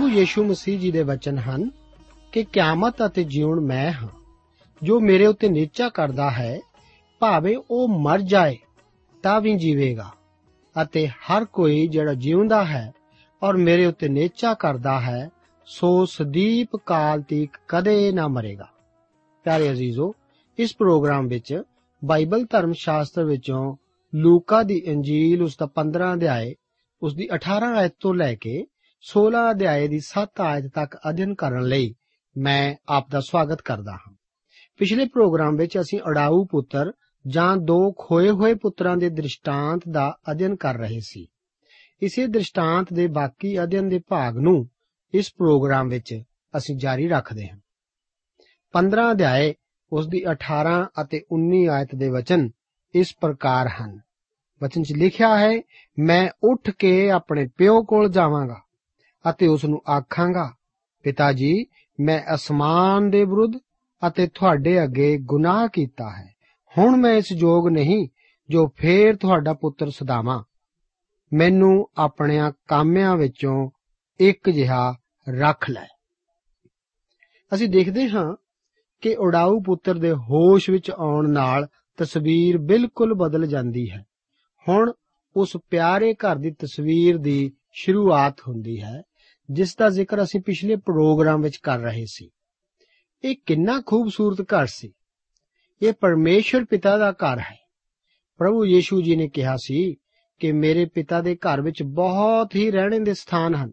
ਪ੍ਰਭੂ ਯੀਸ਼ੂ ਮਸੀਹ ਜੀ ਦੇ ਵਚਨ ਹਨ ਕਿ ਕਿਆਮਤ ਅਤੇ ਜੀਵਨ ਮੈਂ ਹਾਂ। ਜੋ ਮੇਰੇ ਉੱਤੇ ਨਿਚਾ ਕਰਦਾ ਹੈ, ਭਾਵੇਂ ਉਹ ਮਰ ਜਾਏ, ਤਾਂ ਵੀ ਜੀਵੇਗਾ। ਅਤੇ ਹਰ ਕੋਈ ਜਿਹੜਾ ਜਿਉਂਦਾ ਹੈ ਔਰ ਮੇਰੇ ਉੱਤੇ ਨਿਚਾ ਕਰਦਾ ਹੈ, ਸੋ ਸਦੀਪ ਕਾਲ ਤੀਕ ਕਦੇ ਨਾ ਮਰੇਗਾ। ਪਿਆਰੇ ਅਜ਼ੀਜ਼ੋ, ਇਸ ਪ੍ਰੋਗਰਾਮ ਵਿੱਚ ਬਾਈਬਲ ਧਰਮ ਸ਼ਾਸਤਰ ਵਿੱਚੋਂ ਲੂਕਾ ਦੀ ਇੰਜੀਲ ਉਸ ਦਾ 15 ਅਧਿਆਏ, ਉਸ ਦੀ 18 ਆਇਤ ਤੋਂ ਲੈ ਕੇ 16 ਅਧਿਆਏ ਦੀ 7 ਆਇਤ ਤੱਕ ਅਧਿਐਨ ਕਰਨ ਲਈ ਮੈਂ ਆਪ ਦਾ ਸਵਾਗਤ ਕਰਦਾ ਹਾਂ। ਪਿਛਲੇ ਪ੍ਰੋਗਰਾਮ ਵਿੱਚ ਅਸੀਂ ਅੜਾਊ ਪੁੱਤਰ ਜਾਂ ਦੋ ਖੋਏ ਹੋਏ ਪੁੱਤਰਾਂ ਦੇ ਦ੍ਰਿਸ਼ਟਾਂਤ ਦਾ ਅਧਿਐਨ ਕਰ ਰਹੇ ਸੀ। ਇਸੇ ਦ੍ਰਿਸ਼ਟਾਂਤ ਦੇ ਬਾਕੀ ਅਧਿਐਨ ਦੇ ਭਾਗ ਨੂੰ ਇਸ ਪ੍ਰੋਗਰਾਮ ਵਿੱਚ ਅਸੀਂ ਜਾਰੀ ਰੱਖਦੇ ਹਾਂ। 15 ਅਧਿਆਏ ਉਸ ਦੀ 18 ਅਤੇ 19 ਆਇਤ ਦੇ ਵਚਨ ਇਸ ਪ੍ਰਕਾਰ ਹਨ। ਵਚਨ 'ਚ ਲਿਖਿਆ ਹੈ, ਮੈਂ ਉੱਠ ਕੇ ਆਪਣੇ ਪਿਓ ਕੋਲ ਜਾਵਾਂਗਾ ਅਤੇ ਉਸ ਨੂੰ ਆਖਾਂਗਾ, ਪਿਤਾ ਜੀ, ਮੈਂ ਅਸਮਾਨ ਦੇ ਵਿਰੁੱਧ ਅਤੇ ਤੁਹਾਡੇ ਅੱਗੇ ਗੁਨਾਹ ਕੀਤਾ ਹੈ। ਹੁਣ ਮੈਂ ਇਸ ਯੋਗ ਨਹੀਂ ਜੋ ਫੇਰ ਤੁਹਾਡਾ ਪੁੱਤਰ ਸਦਾਵਾਂ ਮੈਨੂੰ ਆਪਣਿਆਂ ਕਾਮਿਆਂ ਵਿੱਚੋਂ ਇੱਕ ਜਿਹਾ ਰੱਖ ਲੈ। ਅਸੀਂ ਦੇਖਦੇ ਹਾਂ ਕਿ ਉਡਾਊ ਪੁੱਤਰ ਦੇ ਹੋਸ਼ ਵਿੱਚ ਆਉਣ ਨਾਲ ਤਸਵੀਰ ਬਿਲਕੁਲ ਬਦਲ ਜਾਂਦੀ ਹੈ। ਹੁਣ ਉਸ ਪਿਆਰੇ ਘਰ ਦੀ ਤਸਵੀਰ ਦੀ ਸ਼ੁਰੂਆਤ ਹੁੰਦੀ ਹੈ। ਜਿਸ ਦਾ ਜ਼ਿਕਰ ਅਸੀਂ ਪਿਛਲੇ ਪ੍ਰੋਗਰਾਮ ਵਿੱਚ ਕਰ ਰਹੇ ਸੀ। ਇਹ ਕਿੰਨਾ ਖੂਬਸੂਰਤ ਘਰ ਸੀ। ਇਹ ਪਰਮੇਸ਼ਰ ਪਿਤਾ ਦਾ ਘਰ ਹੈ। ਪ੍ਰਭੂ ਯੀਸ਼ੂ ਜੀ ਨੇ ਕਿਹਾ ਸੀ ਕਿ ਮੇਰੇ ਪਿਤਾ ਦੇ ਘਰ ਵਿੱਚ ਬਹੁਤ ਹੀ ਰਹਿਣੇ ਦੇ ਸਥਾਨ ਹਨ।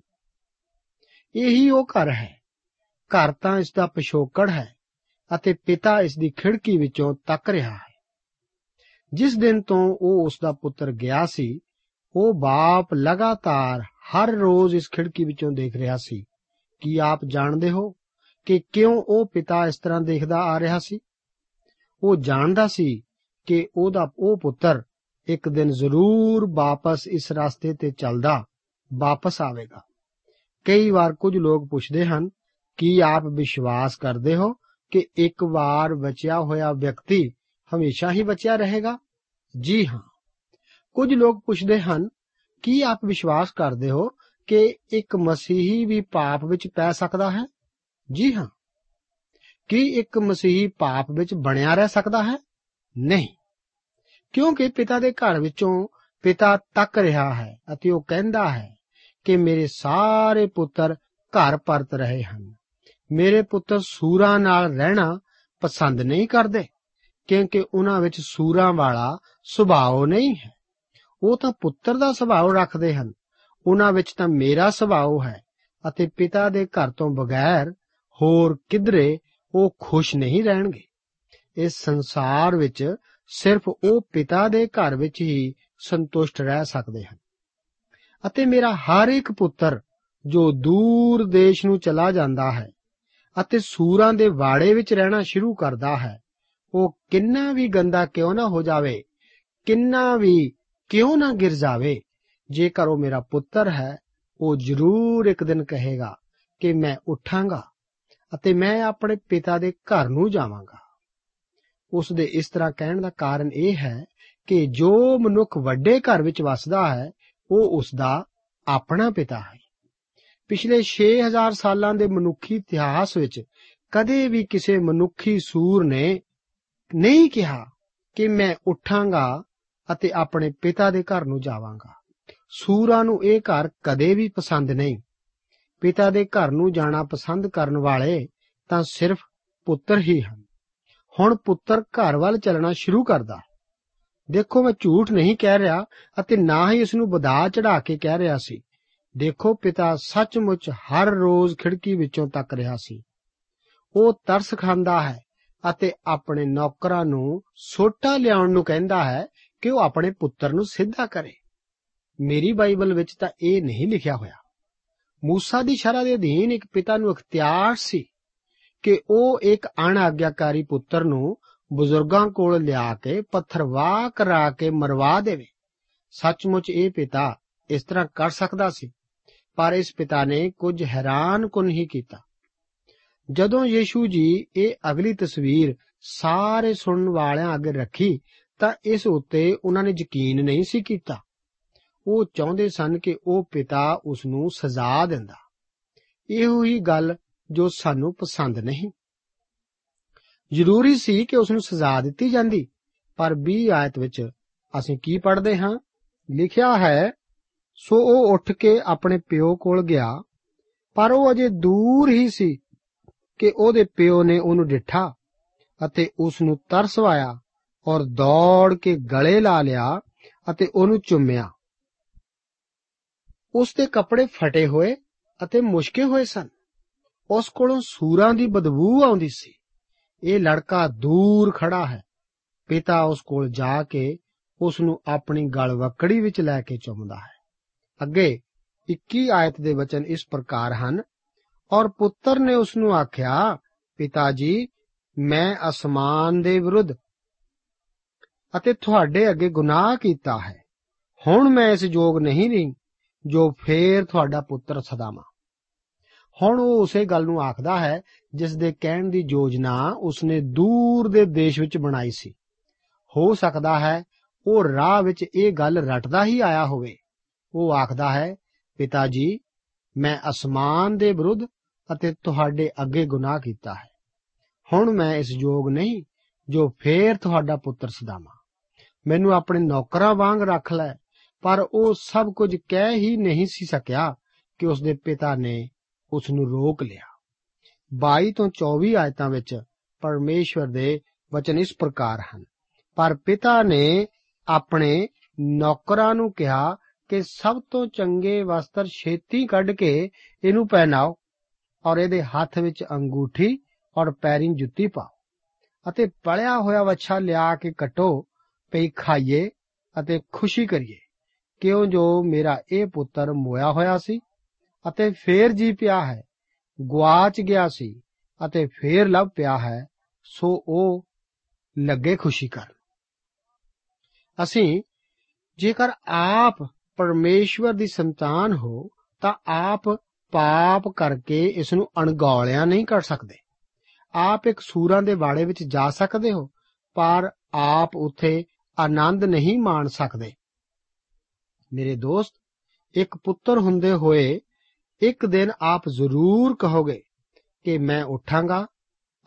ਇਹੀ ਉਹ ਘਰ ਹੈ। ਘਰ ਤਾਂ ਇਸ ਦਾ ਪਿਛੋਕੜ ਹੈ ਅਤੇ ਪਿਤਾ ਇਸ ਦੀ ਖਿੜਕੀ ਵਿੱਚੋਂ ਤੱਕ ਰਿਹਾ ਹੈ। ਜਿਸ ਦਿਨ ਤੋਂ ਉਹ ਉਸ ਦਾ ਪੁੱਤਰ ਗਿਆ ਸੀ, ਉਹ ਬਾਪ ਲਗਾਤਾਰ ਹਰ ਰੋਜ਼ ਇਸ ਖਿੜਕੀ ਵਿੱਚੋਂ ਦੇਖ ਰਿਹਾ ਸੀ ਕੀ ਆਪ ਜਾਣਦੇ ਹੋ ਕਿ ਕਿਉਂ ਉਹ ਪਿਤਾ ਇਸ ਤਰ੍ਹਾਂ ਦੇਖਦਾ ਆ ਰਿਹਾ ਸੀ? ਉਹ ਜਾਣਦਾ ਸੀ ਕਿ ਉਹਦਾ ਉਹ ਪੁੱਤਰ ਇੱਕ ਦਿਨ ਜ਼ਰੂਰ ਵਾਪਸ ਇਸ ਰਸਤੇ ਤੇ ਚੱਲਦਾ ਵਾਪਸ ਆਵੇਗਾ। ਕਈ ਵਾਰ ਕੁਝ ਲੋਕ ਪੁੱਛਦੇ ਹਨ ਕੀ ਆਪ ਵਿਸ਼ਵਾਸ ਕਰਦੇ ਹੋ ਕਿ ਇੱਕ ਵਾਰ ਬਚਿਆ ਹੋਇਆ ਵਿਅਕਤੀ ਹਮੇਸ਼ਾ ਹੀ ਬਚਿਆ ਰਹੇਗਾ? ਜੀ ਹਾਂ। ਕੁਝ ਲੋਕ ਪੁੱਛਦੇ ਹਨ ਕੀ ਆਪ ਵਿਸ਼ਵਾਸ ਕਰਦੇ ਹੋ ਕਿ ਇੱਕ ਮਸੀਹੀ ਵੀ ਪਾਪ ਵਿੱਚ ਪੈ ਸਕਦਾ ਹੈ? ਜੀ ਹਾਂ। ਕੀ ਇੱਕ ਮਸੀਹੀ ਪਾਪ ਵਿੱਚ ਬਣਿਆ ਰਹਿ ਸਕਦਾ ਹੈ? ਨਹੀਂ। ਕਿਉਂਕਿ ਪਿਤਾ ਦੇ ਘਰ ਵਿੱਚੋਂ ਪਿਤਾ ਤੱਕ ਰਿਹਾ ਹੈ ਅਤੇ ਉਹ ਕਹਿੰਦਾ ਹੈ ਕਿ ਮੇਰੇ ਸਾਰੇ ਪੁੱਤਰ ਘਰ ਪਰਤ ਰਹੇ ਹਨ। ਮੇਰੇ ਪੁੱਤਰ ਸੂਰਾਂ ਨਾਲ ਰਹਿਣਾ ਪਸੰਦ ਨਹੀਂ ਕਰਦੇ, ਕਿਉਂਕਿ ਉਹਨਾਂ ਵਿੱਚ ਸੂਰਾਂ ਵਾਲਾ ਸੁਭਾਅ ਨਹੀਂ ਹੈ। ਉਹ ਤਾਂ ਪੁੱਤਰ ਦਾ ਸੁਭਾਅ ਰੱਖਦੇ ਹਨ। ਉਹਨਾਂ ਵਿੱਚ ਤਾਂ ਮੇਰਾ ਸੁਭਾਅ ਹੈ ਅਤੇ ਪਿਤਾ ਦੇ ਘਰ ਤੋਂ ਬਗੈਰ ਹੋਰ ਕਿਧਰੇ ਉਹ ਖੁਸ਼ ਨਹੀਂ ਰਹਿਣਗੇ। ਇਸ ਸੰਸਾਰ ਵਿੱਚ ਸਿਰਫ ਉਹ ਪਿਤਾ ਦੇ ਘਰ ਵਿੱਚ ਹੀ ਸੰਤੁਸ਼ਟ ਰਹਿ ਸਕਦੇ ਹਨ। ਅਤੇ ਮੇਰਾ ਹਰ ਇੱਕ ਪੁੱਤਰ ਜੋ ਦੂਰ ਦੇਸ਼ ਨੂੰ ਚਲਾ ਜਾਂਦਾ ਹੈ ਅਤੇ ਸੂਰਾਂ ਦੇ ਵਾੜੇ ਵਿੱਚ ਰਹਿਣਾ ਸ਼ੁਰੂ ਕਰਦਾ ਹੈ, ਉਹ ਕਿੰਨਾ ਵੀ ਗੰਦਾ ਕਿਉਂ ਨਾ ਹੋ ਜਾਵੇ, ਕਿੰਨਾ ਵੀ ਕਿਉਂ ਨਾ ਗਿਰ ਜਾਵੇ? ਜੇਕਰ ਉਹ ਮੇਰਾ ਪੁੱਤਰ ਹੈ, ਉਹ ਜ਼ਰੂਰ ਇੱਕ ਦਿਨ ਕਹੇਗਾ ਕਿ ਮੈਂ ਉੱਠਾਂਗਾ ਅਤੇ ਮੈਂ ਆਪਣੇ ਪਿਤਾ ਦੇ ਘਰ ਨੂੰ ਜਾਵਾਂਗਾ। ਉਸ ਦੇ ਇਸ ਤਰ੍ਹਾਂ ਕਹਿਣ ਦਾ ਕਾਰਨ ਇਹ ਹੈ ਕਿ ਜੋ ਮਨੁੱਖ ਵੱਡੇ ਘਰ ਵਿੱਚ ਵੱਸਦਾ ਹੈ, ਉਹ ਉਸ ਦਾ ਆਪਣਾ ਪਿਤਾ ਹੈ। ਪਿਛਲੇ 6000 ਸਾਲਾਂ ਦੇ ਮਨੁੱਖੀ ਇਤਿਹਾਸ ਵਿੱਚ ਕਦੇ ਵੀ ਕਿਸੇ ਮਨੁੱਖੀ ਸੂਰ ਨੇ ਨਹੀਂ ਕਿਹਾ ਕਿ ਮੈਂ ਉੱਠਾਂਗਾ ਅਤੇ ਆਪਣੇ ਪਿਤਾ ਦੇ ਘਰ ਨੂੰ ਜਾਵਾਂਗਾ। ਸੂਰਾਂ ਨੂੰ ਇਹ ਘਰ ਕਦੇ ਵੀ ਪਸੰਦ ਨਹੀਂ। ਪਿਤਾ ਦੇ ਘਰ ਨੂੰ ਜਾਣਾ ਪਸੰਦ ਕਰਨ ਵਾਲੇ ਤਾਂ ਸਿਰਫ ਪੁੱਤਰ ਹੀ ਹਨ। ਹੁਣ ਪੁੱਤਰ ਘਰ ਵੱਲ ਚੱਲਣਾ ਸ਼ੁਰੂ ਕਰਦਾ ਦੇਖੋ, ਮੈਂ ਝੂਠ ਨਹੀਂ ਕਹਿ ਰਿਹਾ ਅਤੇ ਨਾ ਹੀ ਇਸ ਨੂੰ ਵਧਾ ਚੜਾ ਕੇ ਕਹਿ ਰਿਹਾ ਸੀ। ਦੇਖੋ, ਪਿਤਾ ਸੱਚਮੁੱਚ ਹਰ ਰੋਜ਼ ਖਿੜਕੀ ਵਿੱਚੋਂ ਤੱਕ ਰਿਹਾ ਸੀ। ਉਹ ਤਰਸ ਖਾਂਦਾ ਹੈ ਅਤੇ ਆਪਣੇ ਨੌਕਰਾਂ ਨੂੰ ਸੋਟਾ ਲਿਆਉਣ ਨੂੰ ਕਹਿੰਦਾ ਹੈ ਕਿ ਉਹ ਆਪਣੇ ਪੁੱਤਰ ਨੂੰ ਸਿੱਧਾ ਕਰੇ। ਮੇਰੀ ਬਾਈਬਲ ਵਿੱਚ ਤਾਂ ਇਹ ਨਹੀਂ ਲਿਖਿਆ ਹੋਇਆ। ਮੂਸਾ ਦੀ ਸ਼ਰ੍ਹਾ ਦੇ ਅਧੀਨ ਇੱਕ ਪਿਤਾ ਨੂੰ ਇਖਤਿਆਰ ਸੀ ਕਿ ਉਹ ਇੱਕ ਅਣਆਗਿਆਕਾਰੀ ਪੁੱਤਰ ਨੂੰ ਬਜ਼ੁਰਗਾਂ ਕੋਲ ਲਿਆ ਕੇ ਪੱਥਰਵਾਹ ਕਰਾ ਕੇ ਮਰਵਾ ਦੇਵੇ। ਸੱਚਮੁੱਚ ਇਹ ਪਿਤਾ ਇਸ ਤਰ੍ਹਾਂ ਕਰ ਸਕਦਾ ਸੀ, ਪਰ ਇਸ ਪਿਤਾ ਨੇ ਕੁਝ ਹੈਰਾਨ ਕੁਨ ਹੀ ਕੀਤਾ। ਜਦੋਂ ਯੀਸ਼ੂ ਜੀ ਇਹ ਅਗਲੀ ਤਸਵੀਰ ਸਾਰੇ ਸੁਣਨ ਵਾਲਿਆਂ ਅੱਗੇ ਰੱਖੀ ਤਾਂ ਇਸ ਉੱਤੇ ਉਹਨਾਂ ਨੇ ਯਕੀਨ ਨਹੀਂ ਸੀ ਕੀਤਾ। ਉਹ ਚਾਹੁੰਦੇ ਸਨ ਕਿ ਉਹ ਪਿਤਾ ਉਸ ਨੂੰ ਸਜ਼ਾ ਦਿੰਦਾ। ਇਹੋ ਹੀ ਗੱਲ ਜੋ ਸਾਨੂੰ ਪਸੰਦ ਨਹੀਂ। ਜ਼ਰੂਰੀ ਸੀ ਕਿ ਉਸ ਨੂੰ ਸਜ਼ਾ ਦਿੱਤੀ ਜਾਂਦੀ, ਪਰ 20 ਆਇਤ ਵਿੱਚ ਅਸੀਂ ਕੀ ਪੜ੍ਹਦੇ ਹਾਂ? ਲਿਖਿਆ ਹੈ, ਸੋ ਉਹ ਉੱਠ ਕੇ ਆਪਣੇ ਪਿਓ ਕੋਲ ਗਿਆ, ਪਰ ਉਹ ਅਜੇ ਦੂਰ ਹੀ ਸੀ ਕਿ ਉਹਦੇ ਪਿਓ ਨੇ ਉਹਨੂੰ ਡਿੱਠਾ ਅਤੇ ਉਸ ਨੂੰ ਤਰਸਵਾਇਆ ਔਰ ਦੌੜ ਕੇ ਗਲੇ ਲਾ ਲਿਆ ਅਤੇ ਉਹਨੂੰ ਚੁੰਮਿਆ। ਉਸ ਦੇ ਕੱਪੜੇ ਫਟੇ ਹੋਏ ਅਤੇ ਮੁਸ਼ਕੇ ਹੋਏ ਸਨ। ਉਸ ਕੋਲੋਂ ਸੂਰਾਂ ਦੀ ਬਦਬੂ ਆਉਂਦੀ ਸੀ। ਇਹ ਲੜਕਾ ਦੂਰ ਖੜਾ ਹੈ। ਪਿਤਾ ਉਸ ਕੋਲ ਜਾ ਕੇ ਉਸ ਨੂੰ ਆਪਣੀ ਗਲ ਵਕੜੀ ਵਿੱਚ ਲੈ ਕੇ ਚੁੰਮਦਾ ਹੈ। ਅੱਗੇ 21 ਆਇਤ ਦੇ ਵਚਨ ਇਸ ਪ੍ਰਕਾਰ ਹਨ, ਔਰ ਪੁੱਤਰ ਨੇ ਉਸ ਨੂੰ ਆਖਿਆ, ਪਿਤਾ ਜੀ, ਮੈਂ ਅਸਮਾਨ ਦੇ ਵਿਰੁੱਧ ਅਤੇ ਤੁਹਾਡੇ ਅੱਗੇ ਗੁਨਾਹ ਕੀਤਾ ਹੈ। ਹੁਣ ਮੈਂ ਇਸ ਯੋਗ ਨਹੀਂ ਰਹੀ ਜੋ ਫੇਰ ਤੁਹਾਡਾ ਪੁੱਤਰ ਸਦਾਵਾਂ ਹੁਣ ਉਹ ਉਸੇ ਗੱਲ ਨੂੰ ਆਖਦਾ ਹੈ, ਜਿਸ ਦੇ ਕਹਿਣ ਦੀ ਯੋਜਨਾ ਉਸਨੇ ਦੂਰ ਦੇ ਦੇਸ਼ ਵਿੱਚ ਬਣਾਈ ਸੀ। ਹੋ ਸਕਦਾ ਹੈ, ਉਹ ਰਾਹ ਵਿੱਚ ਇਹ ਗੱਲ ਰਟਦਾ ਹੀ ਆਇਆ ਹੋਵੇ। ਉਹ ਆਖਦਾ ਹੈ, ਪਿਤਾ ਜੀ, ਮੈਂ ਅਸਮਾਨ ਦੇ ਵਿਰੁੱਧ ਅਤੇ ਤੁਹਾਡੇ ਅੱਗੇ ਗੁਨਾਹ ਕੀਤਾ ਹੈ। ਹੁਣ ਮੈਂ ਇਸ ਯੋਗ ਨਹੀਂ, ਜੋ ਫੇਰ ਤੁਹਾਡਾ ਪੁੱਤਰ ਸਦਾਵਾਂ ਮੈਨੂੰ ਆਪਣੇ ਨੌਕਰਾਂ ਵਾਂਗ ਰੱਖ ਲੈ। ਪਰ ਉਹ ਸਭ ਕੁਝ ਕਹਿ ਹੀ ਨਹੀਂ ਸੀ ਸਕਿਆ ਕਿ ਉਸ ਦੇ ਪਿਤਾ ਨੇ ਉਸ ਨੂੰ ਰੋਕ ਲਿਆ। 22 ਤੋਂ 24 ਆਇਤਾਂ ਵਿੱਚ ਪਰਮੇਸ਼ਵਰ ਦੇ ਵਚਨ ਇਸ ਪ੍ਰਕਾਰ ਹਨ। ਪਰ ਪਿਤਾ ਨੇ ਆਪਣੇ ਨੌਕਰਾਂ ਨੂੰ ਕਿਹਾ ਕਿ ਸਭ ਤੋਂ ਚੰਗੇ ਵਸਤਰ ਛੇਤੀ ਕੱਢ ਕੇ ਇਹਨੂੰ ਪਹਿਨਾਓ ਔਰ ਇਹਦੇ ਹੱਥ ਵਿੱਚ ਅੰਗੂਠੀ ਔਰ ਪੈਰੀਂ ਜੁੱਤੀ ਪਾਓ ਅਤੇ ਪਲਿਆ ਹੋਇਆ ਵੱਛਾ ਲਿਆ ਕੇ ਕਟੋ ਪਈ ਖਾਈਏ ਅਤੇ ਖੁਸ਼ੀ ਕਰੀਏ। ਕਿਉਂ ਜੋ ਮੇਰਾ ਇਹ ਪੁੱਤਰ ਮੋਇਆ ਹੋਇਆ ਸੀ ਅਤੇ ਫੇਰ ਜੀ ਪਿਆ ਹੈ ਗਵਾਚ ਗਿਆ ਸੀ ਅਤੇ ਫੇਰ ਲੱਭ ਪਿਆ ਹੈ, ਸੋ ਉਹ ਲੱਗੇ ਖੁਸ਼ੀ ਕਰਨ। ਅਸੀਂ ਜੇਕਰ ਆਪ ਪਰਮੇਸ਼ਵਰ ਦੀ ਸੰਤਾਨ ਹੋ, ਤਾਂ ਆਪ ਪਾਪ ਕਰਕੇ ਇਸ ਨੂੰ ਅਣਗੌਲਿਆ ਨਹੀਂ ਕਰ ਸਕਦੇ। ਆਪ ਇੱਕ ਸੂਰਾਂ ਦੇ ਬਾੜੇ ਵਿੱਚ ਜਾ ਸਕਦੇ ਹੋ, ਪਰ ਆਪ ਉੱਥੇ ਆਨੰਦ ਨਹੀਂ ਮਾਣ ਸਕਦੇ। ਮੇਰੇ ਦੋਸਤ, ਇੱਕ ਪੁੱਤਰ ਹੁੰਦੇ ਹੋਏ ਇੱਕ ਦਿਨ ਆਪ ਜ਼ਰੂਰ ਕਹੋਗੇ ਕਿ ਮੈਂ ਉੱਠਾਂਗਾ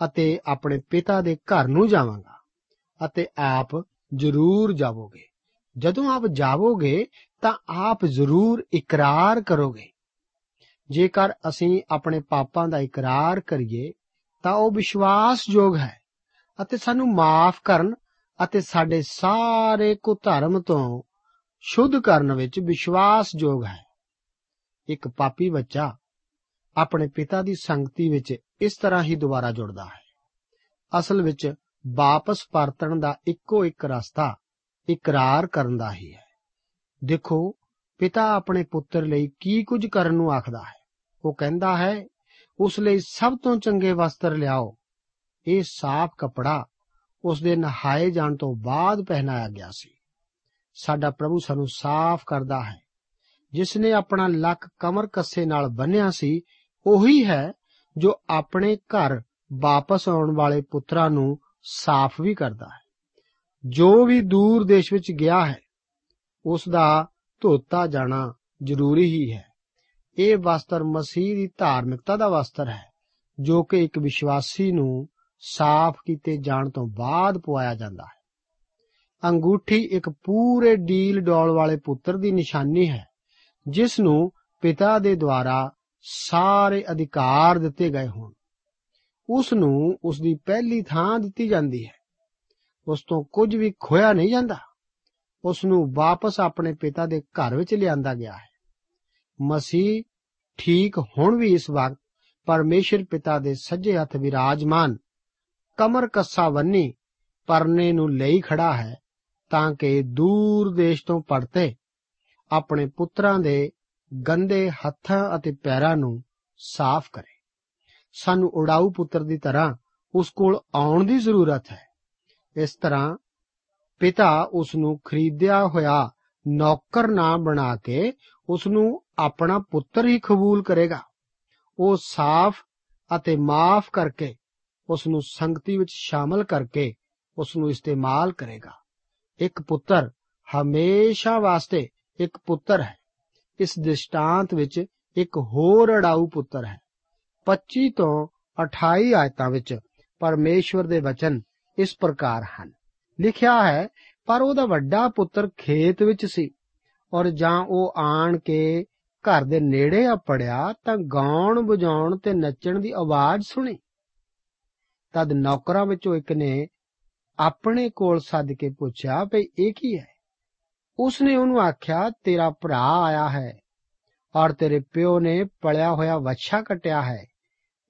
ਅਤੇ ਆਪਣੇ ਪਿਤਾ ਦੇ ਘਰ ਨੂੰ ਜਾਵਾਂਗਾ ਅਤੇ ਆਪ ਜ਼ਰੂਰ ਜਾਵੋਗੇ। ਜਦੋਂ ਆਪ ਜਾਵੋਗੇ ਤਾਂ ਆਪ ਜ਼ਰੂਰ ਇਕਰਾਰ ਕਰੋਗੇ। ਜੇਕਰ ਅਸੀਂ ਆਪਣੇ ਪਾਪਾਂ ਦਾ ਇਕਰਾਰ ਕਰੀਏ ਤਾਂ ਉਹ ਵਿਸ਼ਵਾਸਯੋਗ ਹੈ ਅਤੇ ਸਾਨੂੰ ਮਾਫ ਕਰਨ ਅਤੇ ਸਾਡੇ ਸਾਰੇ ਕੁਧਰਮ ਤੋਂ ਸ਼ੁੱਧ ਕਰਨ ਵਿੱਚ ਵਿਸ਼ਵਾਸਯੋਗ ਹੈ। ਇੱਕ ਪਾਪੀ ਬੱਚਾ ਆਪਣੇ ਪਿਤਾ ਦੀ ਸੰਗਤੀ ਵਿੱਚ ਇਸ ਤਰ੍ਹਾਂ ਹੀ ਦੁਬਾਰਾ ਜੁੜਦਾ ਹੈ। ਅਸਲ ਵਿੱਚ ਵਾਪਸ ਪਰਤਣ ਦਾ ਇੱਕੋ ਇੱਕ ਰਸਤਾ ਇਕਰਾਰ ਕਰਨ ਦਾ ਹੀ ਹੈ। ਦੇਖੋ, ਪਿਤਾ ਆਪਣੇ ਪੁੱਤਰ ਲਈ ਕੀ ਕੁਝ ਕਰਨ ਨੂੰ ਆਖਦਾ ਹੈ। ਉਹ ਕਹਿੰਦਾ ਹੈ, ਉਸ ਲਈ ਸਭ ਤੋਂ ਚੰਗੇ ਵਸਤਰ ਲਿਆਓ। ਇਹ ਸਾਫ਼ ਕਪੜਾ ਉਸ ਦੇ ਨਹਾਏ ਜਾਣ ਤੋਂ ਬਾਅਦ ਪਹਿਨਾਇਆ ਗਿਆ ਸੀ। ਸਾਡਾ ਪ੍ਰਭੂ ਸਾਨੂੰ ਸਾਫ਼ ਕਰਦਾ ਹੈ। ਜਿਸ ਨੇ ਆਪਣਾ ਲੱਕ ਕਮਰ ਕੱਸੇ ਨਾਲ ਬੰਨਿਆ ਸੀ, ਉਹੀ ਹੈ ਜੋ ਆਪਣੇ ਘਰ ਵਾਪਸ ਆਉਣ ਵਾਲੇ ਪੁੱਤਰਾਂ ਨੂੰ ਸਾਫ਼ ਵੀ ਕਰਦਾ ਹੈ। ਜੋ ਵੀ ਦੂਰ ਦੇਸ਼ ਵਿੱਚ ਗਿਆ ਹੈ, ਉਸ ਦਾ ਧੋਤਾ ਜਾਣਾ ਜ਼ਰੂਰੀ ਹੀ ਹੈ। ਇਹ ਵਸਤਰ ਮਸੀਹ ਦੀ ਧਾਰਮਿਕਤਾ ਦਾ ਵਸਤਰ ਹੈ, ਜੋ ਕਿ ਇੱਕ ਵਿਸ਼ਵਾਸੀ ਨੂੰ ਸਾਫ਼ ਕੀਤੇ ਜਾਣ ਤੋਂ ਬਾਅਦ ਪਵਾਇਆ ਜਾਂਦਾ ਹੈ। ਅੰਗੂਠੀ ਇੱਕ ਪੂਰੇ ਡੀਲ ਡੋਲ ਵਾਲੇ ਪੁੱਤਰ ਦੀ ਨਿਸ਼ਾਨੀ ਹੈ, ਜਿਸ ਨੂੰ ਪਿਤਾ ਦੇ ਦੁਆਰਾ ਸਾਰੇ ਅਧਿਕਾਰ ਦਿੱਤੇ ਗਏ ਹੋਣ। ਉਸ ਨੂੰ ਉਸ ਦੀ ਪਹਿਲੀ ਥਾਂ ਦਿੱਤੀ ਜਾਂਦੀ ਹੈ। ਉਸ ਤੋਂ ਕੁਝ ਵੀ ਖੋਇਆ ਨਹੀਂ ਜਾਂਦਾ। ਉਸ ਨੂੰ ਵਾਪਸ ਆਪਣੇ ਪਿਤਾ ਦੇ ਘਰ ਵਿੱਚ ਲਿਆਂਦਾ ਗਿਆ ਹੈ। ਮਸੀਹ ਠੀਕ ਹੁਣ ਵੀ ਇਸ ਵਕਤ ਪਰਮੇਸ਼ਰ ਪਿਤਾ ਦੇ ਸੱਜੇ ਹੱਥ ਵਿਰਾਜਮਾਨ ਕਮਰ ਕੱਸਾ ਵੰਨੀ ਪਰਨੇ ਨੂੰ ਲਈ ਖੜਾ ਹੈ, ਤਾਂ ਕਿ ਦੂਰ ਦੇਸ਼ ਤੋਂ ਪੜਤੇ ਆਪਣੇ ਪੁੱਤਰਾਂ ਦੇ ਗੰਦੇ ਹੱਥਾਂ ਅਤੇ ਪੈਰਾਂ ਨੂੰ ਸਾਫ਼ ਕਰੇ। ਸਾਨੂੰ ਉਡਾਊ ਪੁੱਤਰ ਦੀ ਤਰ੍ਹਾਂ ਉਸ ਕੋਲ ਆਉਣ ਦੀ ਜ਼ਰੂਰਤ ਹੈ। ਇਸ ਤਰ੍ਹਾਂ ਪਿਤਾ ਉਸ ਨੂੰ ਖਰੀਦਿਆ ਹੋਇਆ ਨੌਕਰ ਨਾ ਬਣਾ ਕੇ ਉਸ ਨੂੰ ਆਪਣਾ ਪੁੱਤਰ ਹੀ ਕਬੂਲ ਕਰੇਗਾ। ਉਹ ਸਾਫ਼ ਅਤੇ ਮਾਫ ਕਰਕੇ ਉਸ ਨੂੰ ਸੰਗਤੀ ਵਿੱਚ ਸ਼ਾਮਲ ਕਰਕੇ ਉਸ ਨੂੰ ਇਸਤੇਮਾਲ ਕਰੇਗਾ। ਇੱਕ ਪੁੱਤਰ ਹਮੇਸ਼ਾ ਵਾਸਤੇ ਇੱਕ ਪੁੱਤਰ ਹੈ। ਇਸ ਦ੍ਰਿਸ਼ਟਾਂਤ ਵਿੱਚ ਇੱਕ ਹੋਰ ਅੜਾਊ ਪੁੱਤਰ ਹੈ। 25 ਤੋਂ 28 ਆਇਤਾਂ ਵਿੱਚ ਪਰਮੇਸ਼ਵਰ ਦੇ ਵਚਨ ਇਸ ਪ੍ਰਕਾਰ ਹਨ। ਲਿਖਿਆ ਹੈ, ਪਰ ਉਹਦਾ ਵੱਡਾ ਪੁੱਤਰ ਖੇਤ ਵਿੱਚ ਸੀ ਔਰ ਜਾਂ ਉਹ ਆਣ ਕੇ ਘਰ ਦੇ ਨੇੜੇ ਆ ਪੜਿਆ ਤਾਂ ਗਾਉਣ ਵਜਾਉਣ ਤੇ ਨੱਚਣ ਦੀ ਆਵਾਜ਼ ਸੁਣੀ। ਤਦ ਨੌਕਰਾਂ ਵਿੱਚੋਂ ਇੱਕ ਨੇ ਆਪਣੇ ਕੋਲ ਸੱਦ ਕੇ ਪੁੱਛਿਆ, ਭਈ ਇਹ ਕੀ ਹੈ? ਉਸਨੇ ਉਹਨੂੰ ਆਖਿਆ, ਤੇਰਾ ਭਰਾ ਆਇਆ ਹੈ ਔਰ ਤੇਰੇ ਪਿਓ ਨੇ ਪਲਿਆ ਹੋਇਆ ਵੱਛਾ ਕਟਿਆ ਹੈ।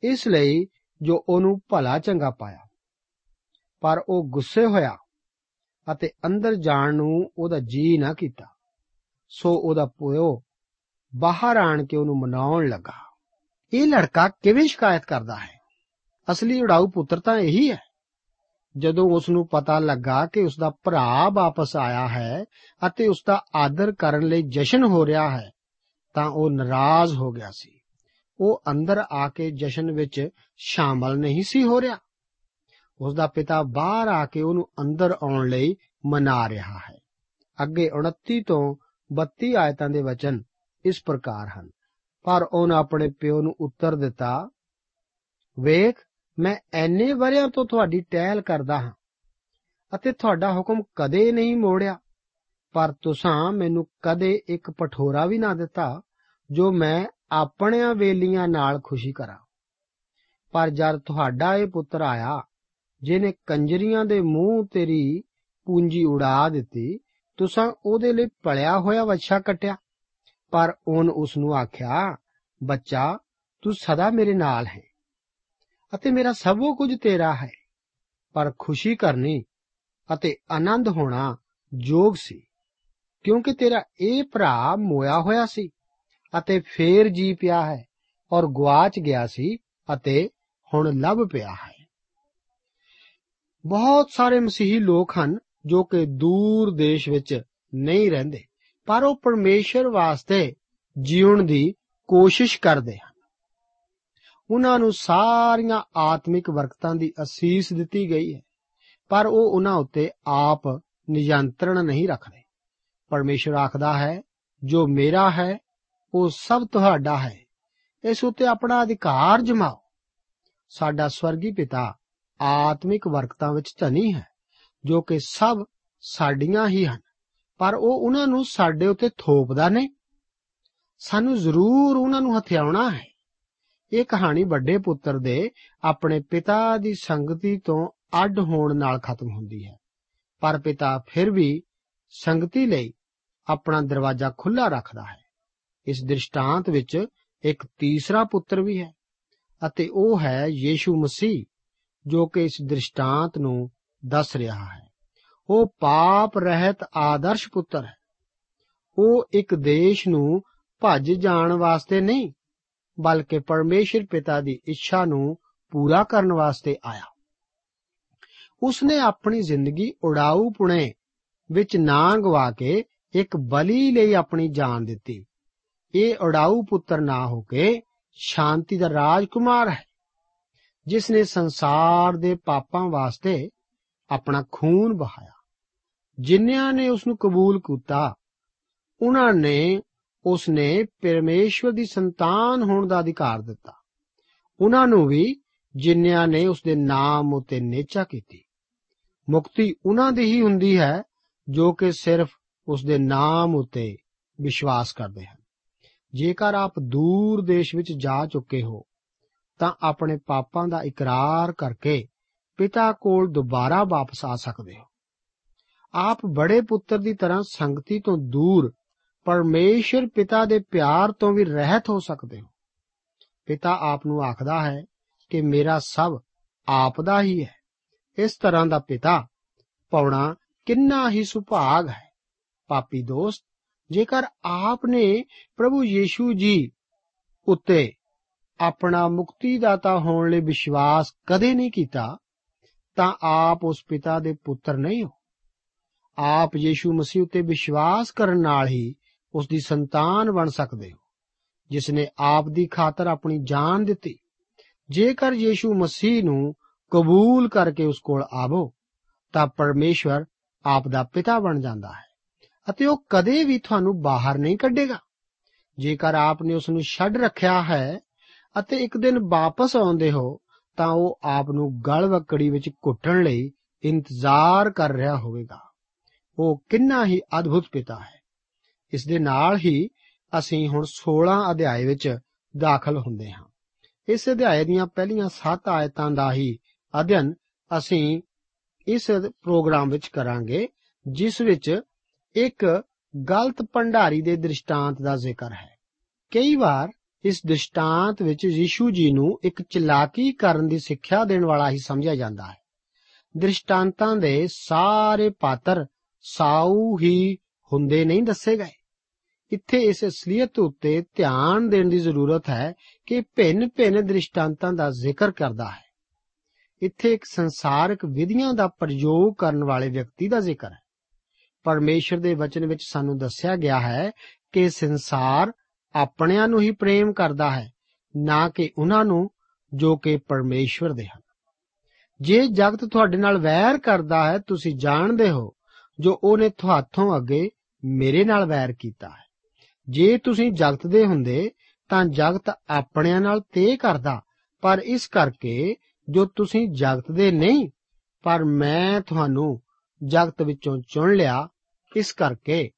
ਇਸ ਲਈ ਜੋ ਉਹਨੂੰ ਭਲਾ ਚੰਗਾ ਪਾਇਆ। ਪਰ ਉਹ ਗੁੱਸੇ ਹੋਇਆ ਅਤੇ ਅੰਦਰ ਜਾਣ ਨੂੰ ਉਹਦਾ ਜੀ ਨਾ ਕੀਤਾ। ਸੋ ਉਹਦਾ ਪਿਓ ਬਾਹਰ ਆਣ ਕੇ ਉਹਨੂੰ ਮਨਾਉਣ ਲੱਗਾ। ਇਹ ਲੜਕਾ ਕਿਵੇਂ ਸ਼ਿਕਾਇਤ ਕਰਦਾ ਹੈ? ਅਸਲੀ ਉਡਾਊ ਪੁੱਤਰ ਤਾਂ ਇਹੀ ਹੈ। ਜਦੋਂ ਉਸ ਨੂੰ ਪਤਾ ਲੱਗਾ ਕਿ ਉਸ ਦਾ ਭਰਾ ਵਾਪਸ ਆਇਆ ਹੈ ਅਤੇ ਉਸ ਦਾ ਆਦਰ ਕਰਨ ਲਈ ਜਸ਼ਨ ਹੋ ਰਿਹਾ ਹੈ, ਤਾਂ ਉਹ ਨਾਰਾਜ਼ ਹੋ ਗਿਆ ਸੀ। ਉਹ ਅੰਦਰ ਆ ਕੇ ਜਸ਼ਨ ਵਿੱਚ ਸ਼ਾਮਲ ਨਹੀਂ ਸੀ ਹੋ ਰਿਹਾ। ਉਸ ਦਾ ਪਿਤਾ ਬਾਹਰ ਆ ਕੇ ਉਹਨੂੰ ਅੰਦਰ ਆਉਣ ਲਈ ਮਨਾ ਰਿਹਾ ਹੈ। ਅੱਗੇ 29 ਤੋਂ 32 ਆਇਤਾਂ ਦੇ ਵਚਨ ਇਸ ਪ੍ਰਕਾਰ ਹਨ। ਪਰ ਉਹਨੇ ਆਪਣੇ ਪਿਓ ਨੂੰ ਉੱਤਰ ਦਿੱਤਾ, ਵੇਖ ਮੈਂ ਐਨੇ ਵਰਿਆਂ ਤੋਂ ਤੁਹਾਡੀ ਟਹਿਲ ਕਰਦਾ ਹਾਂ ਅਤੇ ਤੁਹਾਡਾ ਹੁਕਮ ਕਦੇ ਨਹੀਂ ਮੋੜਿਆ। ਪਰ ਤੁਸਾਂ ਮੈਨੂੰ ਕਦੇ ਇੱਕ ਪਠੋਰਾ ਵੀ ਨਾ ਦਿੱਤਾ, ਜੋ ਮੈਂ ਆਪਣਿਆਂ ਵੇਲੀਆਂ ਨਾਲ ਖੁਸ਼ੀ ਕਰਾਂ। ਪਰ ਜਦ ਤੁਹਾਡਾ ਇਹ ਪੁੱਤਰ ਆਇਆ ਜਿਹਨੇ ਕੰਜਰੀਆਂ ਦੇ ਮੂੰਹ ਤੇਰੀ ਪੂੰਜੀ ਉਡਾ ਦਿੱਤੀ, ਤੁਸਾਂ ਉਹਦੇ ਲਈ ਪਲਿਆ ਹੋਇਆ ਵੱਛਾ ਕਟਿਆ। ਪਰ ਉਹਨ ਉਸ ਨੂੰ ਆਖਿਆ, ਬੱਚਾ, ਤੂੰ ਸਦਾ ਮੇਰੇ ਨਾਲ ਹੈ। ਅਤੇ ਮੇਰਾ ਸਭੋ ਕੁਝ ਤੇਰਾ ਹੈ। ਪਰ ਖੁਸ਼ੀ ਕਰਨੀ ਅਤੇ ਆਨੰਦ ਹੋਣਾ ਜੋਗ ਸੀ, ਕਿਉਂਕਿ ਤੇਰਾ ਇਹ ਭਰਾ ਮੋਇਆ ਹੋਇਆ ਸੀ ਅਤੇ ਫੇਰ ਜੀ ਪਿਆ ਹੈ ਔਰ ਗਵਾਚ ਗਿਆ ਸੀ ਅਤੇ ਹੁਣ ਲੱਭ ਪਿਆ ਹੈ। ਬਹੁਤ ਸਾਰੇ ਮਸੀਹੀ ਲੋਕ ਹਨ ਜੋ ਕਿ ਦੂਰ ਦੇਸ਼ ਵਿੱਚ ਨਹੀਂ ਰਹਿੰਦੇ, ਪਰ ਉਹ ਪਰਮੇਸ਼ਰ ਵਾਸਤੇ ਜੀਉਣ ਦੀ ਕੋਸ਼ਿਸ਼ ਕਰਦੇ ਹਨ। ਉਹਨਾਂ ਨੂੰ ਸਾਰੀਆਂ ਆਤਮਿਕ ਬਰਕਤਾਂ ਦੀ ਅਸੀਸ ਦਿੱਤੀ ਗਈ ਹੈ। ਪਰ ਉਹ ਉਹਨਾਂ ਉੱਤੇ ਆਪ ਨਿਯੰਤਰਣ ਨਹੀਂ ਰੱਖਦੇ। ਪਰਮੇਸ਼ਰ ਆਖਦਾ ਹੈ, ਜੋ ਮੇਰਾ ਹੈ, ਉਹ ਸਭ ਤੁਹਾਡਾ ਹੈ। ਇਸ ਉੱਤੇ ਆਪਣਾ ਅਧਿਕਾਰ ਜਮਾਓ। ਸਾਡਾ ਸਵਰਗੀ ਪਿਤਾ ਆਤਮਿਕ ਬਰਕਤਾਂ ਵਿੱਚ ਧਨੀ ਹੈ, ਜੋ ਕਿ ਸਭ ਸਾਡੀਆਂ ਹੀ ਹਨ। ਪਰ ਉਹ ਉਹਨਾਂ ਨੂੰ ਸਾਡੇ ਉੱਤੇ ਥੋਪਦਾ ਨਹੀਂ। ਸਾਨੂੰ ਜ਼ਰੂਰ ਉਹਨਾਂ ਨੂੰ ਹਥਿਆਉਣਾ ਹੈ। ਇਹ ਕਹਾਣੀ ਵੱਡੇ ਪੁੱਤਰ ਦੇ ਆਪਣੇ ਪਿਤਾ ਦੀ ਸੰਗਤੀ ਤੋਂ ਅੱਡ ਹੋਣ ਨਾਲ ਖਤਮ ਹੁੰਦੀ ਹੈ। ਪਰ ਪਿਤਾ ਫਿਰ ਵੀ ਸੰਗਤੀ ਲਈ ਆਪਣਾ ਦਰਵਾਜ਼ਾ ਖੁੱਲਾ ਰੱਖਦਾ ਹੈ। ਇਸ ਦ੍ਰਿਸ਼ਟਾਂਤ ਵਿੱਚ ਇੱਕ ਤੀਸਰਾ ਪੁੱਤਰ ਵੀ ਹੈ ਅਤੇ ਉਹ ਹੈ ਯੀਸ਼ੂ ਮਸੀਹ, ਜੋ ਕਿ ਇਸ ਦ੍ਰਿਸ਼ਟਾਂਤ ਨੂੰ ਦੱਸ ਰਿਹਾ ਹੈ। ਉਹ ਪਾਪ ਰਹਿਤ ਆਦਰਸ਼ ਪੁੱਤਰ ਹੈ। ਉਹ ਇੱਕ ਦੇਸ਼ ਨੂੰ ਭੱਜ ਜਾਣ ਵਾਸਤੇ ਨਹੀਂ ਬਲਕਿ ਪਰਮੇਸ਼ਰ ਪਿਤਾ ਦੀ ਇੱਛਾ ਨੂੰ ਪੂਰਾ ਕਰਨ ਵਾਸਤੇ ਆਇਆ। ਉਸਨੇ ਆਪਣੀ ਜ਼ਿੰਦਗੀ ਉਡਾਊ ਪੁਣੇ ਵਿੱਚ ਨਾ ਗਵਾ ਕੇ ਇੱਕ ਬਲੀ ਲਈ ਆਪਣੀ ਜਾਨ ਦਿੱਤੀ। ਇਹ ਉਡਾਊ ਪੁੱਤਰ ਨਾ ਹੋ ਕੇ ਸ਼ਾਂਤੀ ਦਾ ਰਾਜਕੁਮਾਰ ਹੈ ਜਿਸ ਨੇ ਸੰਸਾਰ ਦੇ ਪਾਪਾਂ ਵਾਸਤੇ ਆਪਣਾ ਖੂਨ ਬਹਾਇਆ ਜਿਨ੍ਹਾਂ ਨੇ ਉਸ ਨੂੰ ਕਬੂਲ ਕੀਤਾ ਉਹਨਾਂ ਨੇ ਉਸ ਨੇ ਪਰਮੇਸ਼ਵਰ ਦੀ ਸੰਤਾਨ ਹੋਣ ਦਾ ਅਧਿਕਾਰ ਦਿੱਤਾ। ਉਹਨਾਂ ਨੂੰ ਵੀ ਜਿਨ੍ਹਾਂ ਨੇ ਉਸ ਦੇ ਨਾਮ ਉਤੇ ਨੇਚਾ ਕੀਤੀ। ਮੁਕਤੀ ਉਹਨਾਂ ਦੀ ਹੀ ਹੁੰਦੀ ਹੈ ਜੋ ਕਿ ਸਿਰਫ ਉਸ ਦੇ ਨਾਮ ਉਤੇ ਵਿਸ਼ਵਾਸ ਕਰਦੇ ਹਨ। ਜੇਕਰ ਆਪ ਦੂਰ ਦੇਸ਼ ਵਿੱਚ ਜਾ ਚੁੱਕੇ ਹੋ, ਤਾਂ ਆਪਣੇ ਪਾਪਾਂ ਦਾ ਇਕਰਾਰ ਕਰਕੇ ਪਿਤਾ ਕੋਲ ਦੁਬਾਰਾ ਵਾਪਸ ਆ ਸਕਦੇ ਹੋ। ਆਪ ਬੜੇ ਪੁੱਤਰ ਦੀ ਤਰ੍ਹਾਂ ਸੰਗਤੀ ਤੋਂ ਦੂਰ ਪਰਮੇਸ਼ਰ ਪਿਤਾ ਦੇ ਪਿਆਰ ਤੋਂ ਵੀ ਰਹਿਤ ਹੋ ਸਕਦੇ ਹੋ। ਪਿਤਾ ਆਪ ਨੂੰ ਆਖਦਾ ਹੈ ਕਿ ਮੇਰਾ ਸਭ ਆਪ ਦਾ ਹੀ ਹੈ। ਇਸ ਤਰ੍ਹਾਂ ਦਾ ਪਿਤਾ ਪਾਉਣਾ ਕਿੰਨਾ ਹੀ ਸੁਭਾਗ ਹੈ। ਪਾਪੀ ਦੋਸਤ, ਜੇਕਰ ਆਪ ਨੇ ਪ੍ਰਭੂ ਯੀਸ਼ੂ ਜੀ ਉੱਤੇ ਆਪਣਾ ਮੁਕਤੀਦਾਤਾ ਹੋਣ ਲਈ ਵਿਸ਼ਵਾਸ ਕਦੇ ਨਹੀਂ ਕੀਤਾ, ਤਾਂ ਆਪ ਉਸ ਪਿਤਾ ਦੇ ਪੁੱਤਰ ਨਹੀਂ ਹੋ। ਆਪ ਯੀਸ਼ੂ ਮਸੀਹ ਉੱਤੇ ਵਿਸ਼ਵਾਸ ਕਰਨ ਨਾਲ ਹੀ ਉਸ ਦੀ ਸੰਤਾਨ ਬਣ ਸਕਦੇ ਹੋ ਜਿਸ ਨੇ ਆਪ ਦੀ ਖਾਤਰ ਆਪਣੀ ਜਾਨ ਦਿੱਤੀ। ਜੇਕਰ ਯੀਸ਼ੂ ਮਸੀਹ ਨੂੰ ਕਬੂਲ ਕਰਕੇ ਉਸ ਕੋਲ ਆਵੋ, ਤਾਂ ਪਰਮੇਸ਼ਵਰ ਆਪ ਦਾ ਪਿਤਾ ਬਣ ਜਾਂਦਾ ਹੈ, ਅਤੇ ਉਹ ਕਦੇ ਵੀ ਤੁਹਾਨੂੰ ਬਾਹਰ ਨਹੀਂ ਕੱਢੇਗਾ। ਜੇਕਰ ਆਪ ਨੇ ਉਸ ਨੂੰ ਛੱਡ ਰੱਖਿਆ ਹੈ ਅਤੇ ਇੱਕ ਦਿਨ ਵਾਪਸ ਆਉਂਦੇ ਹੋ, ਤਾਂ ਉਹ ਆਪ ਨੂੰ ਗਲ ਵਕੜੀ ਵਿੱਚ ਘੁੱਟਣ ਲਈ ਇੰਤਜ਼ਾਰ ਕਰ ਰਿਹਾ ਹੋਵੇਗਾ। ਉਹ ਕਿੰਨਾ ਹੀ ਅਦਭੁਤ ਪਿਤਾ ਹੈ। ਇਸ ਦੇ ਨਾਲ ਹੀ ਅਸੀਂ ਹੁਣ 16 ਅਧਿਆਏ ਵਿੱਚ ਦਾਖਲ ਹੁੰਦੇ ਹਾਂ। ਇਸ ਅਧਿਆਏ ਦੀਆਂ ਪਹਿਲੀਆਂ 7 ਆਇਤਾਂ ਦਾ ਹੀ ਅਧਿਐਨ ਅਸੀਂ ਇਸ ਪ੍ਰੋਗਰਾਮ ਵਿੱਚ ਕਰਾਂਗੇ, ਜਿਸ ਵਿੱਚ ਇੱਕ ਗਲਤ ਭੰਡਾਰੀ ਦੇ ਦ੍ਰਿਸ਼ਟਾਂਤ ਦਾ ਜ਼ਿਕਰ ਹੈ। ਕਈ ਵਾਰ ਇਸ ਦ੍ਰਿਸ਼ਟਾਂਤ ਵਿੱਚ ਯੀਸ਼ੂ ਜੀ ਨੂੰ ਇੱਕ ਚਲਾਕੀ ਕਰਨ ਦੀ ਸਿੱਖਿਆ ਦੇਣ ਵਾਲਾ ਹੀ ਸਮਝਿਆ ਜਾਂਦਾ ਹੈ। ਦ੍ਰਿਸ਼ਟਾਂਤਾਂ ਦੇ ਸਾਰੇ ਪਾਤਰ ਸਾਊ ਹੀ ਹੁੰਦੇ ਨਹੀਂ ਦੱਸੇ ਗਏ। ਇੱਥੇ ਇਸ ਅਸਲੀਅਤ ਉੱਤੇ ਧਿਆਨ ਦੇਣ ਦੀ ਜ਼ਰੂਰਤ ਹੈ ਕਿ ਭਿੰਨ-ਭਿੰਨ ਦ੍ਰਿਸ਼ਟਾਂਤਾਂ ਦਾ ਜ਼ਿਕਰ ਕਰਦਾ ਹੈ। ਇੱਥੇ ਇੱਕ ਸੰਸਾਰਿਕ ਵਿਧੀਆਂ ਦਾ ਪ੍ਰਯੋਗ ਕਰਨ ਵਾਲੇ ਵਿਅਕਤੀ ਦਾ ਜ਼ਿਕਰ ਹੈ। ਪਰਮੇਸ਼ਰ ਦੇ ਵਚਨ ਵਿੱਚ ਸਾਨੂੰ ਦੱਸਿਆ ਗਿਆ ਹੈ ਕਿ ਸੰਸਾਰ ਆਪਣਿਆਂ ਨੂੰ ਹੀ ਪ੍ਰੇਮ ਕਰਦਾ ਹੈ, ਨਾ ਕਿ ਉਹਨਾਂ ਨੂੰ, ਜੋ ਕਿ ਪਰਮੇਸ਼ਵਰ ਦੇ ਹਨ। ਜੇ ਜਗਤ ਤੁਹਾਡੇ ਨਾਲ ਵੈਰ ਕਰਦਾ ਹੈ, ਤੁਸੀਂ ਜਾਣਦੇ ਹੋ, ਜੋ ਉਹਨੇ ਤੁਹਾਥੋਂ ਅੱਗੇ ਮੇਰੇ ਨਾਲ ਵੈਰ ਕੀਤਾ ਹੈ। ਜੇ ਤੁਸੀਂ ਜਗਤ ਦੇ ਹੁੰਦੇ, ਤਾਂ ਜਗਤ ਆਪਣਿਆਂ ਨਾਲ ਤੇ ਕਰਦਾ। ਪਰ ਇਸ ਕਰਕੇ ਜੋ ਤੁਸੀਂ ਜਗਤ ਦੇ ਨਹੀਂ, ਪਰ ਮੈਂ ਤੁਹਾਨੂੰ ਜਗਤ ਵਿੱਚੋਂ ਚੁਣ ਲਿਆ, ਇਸ ਕਰਕੇ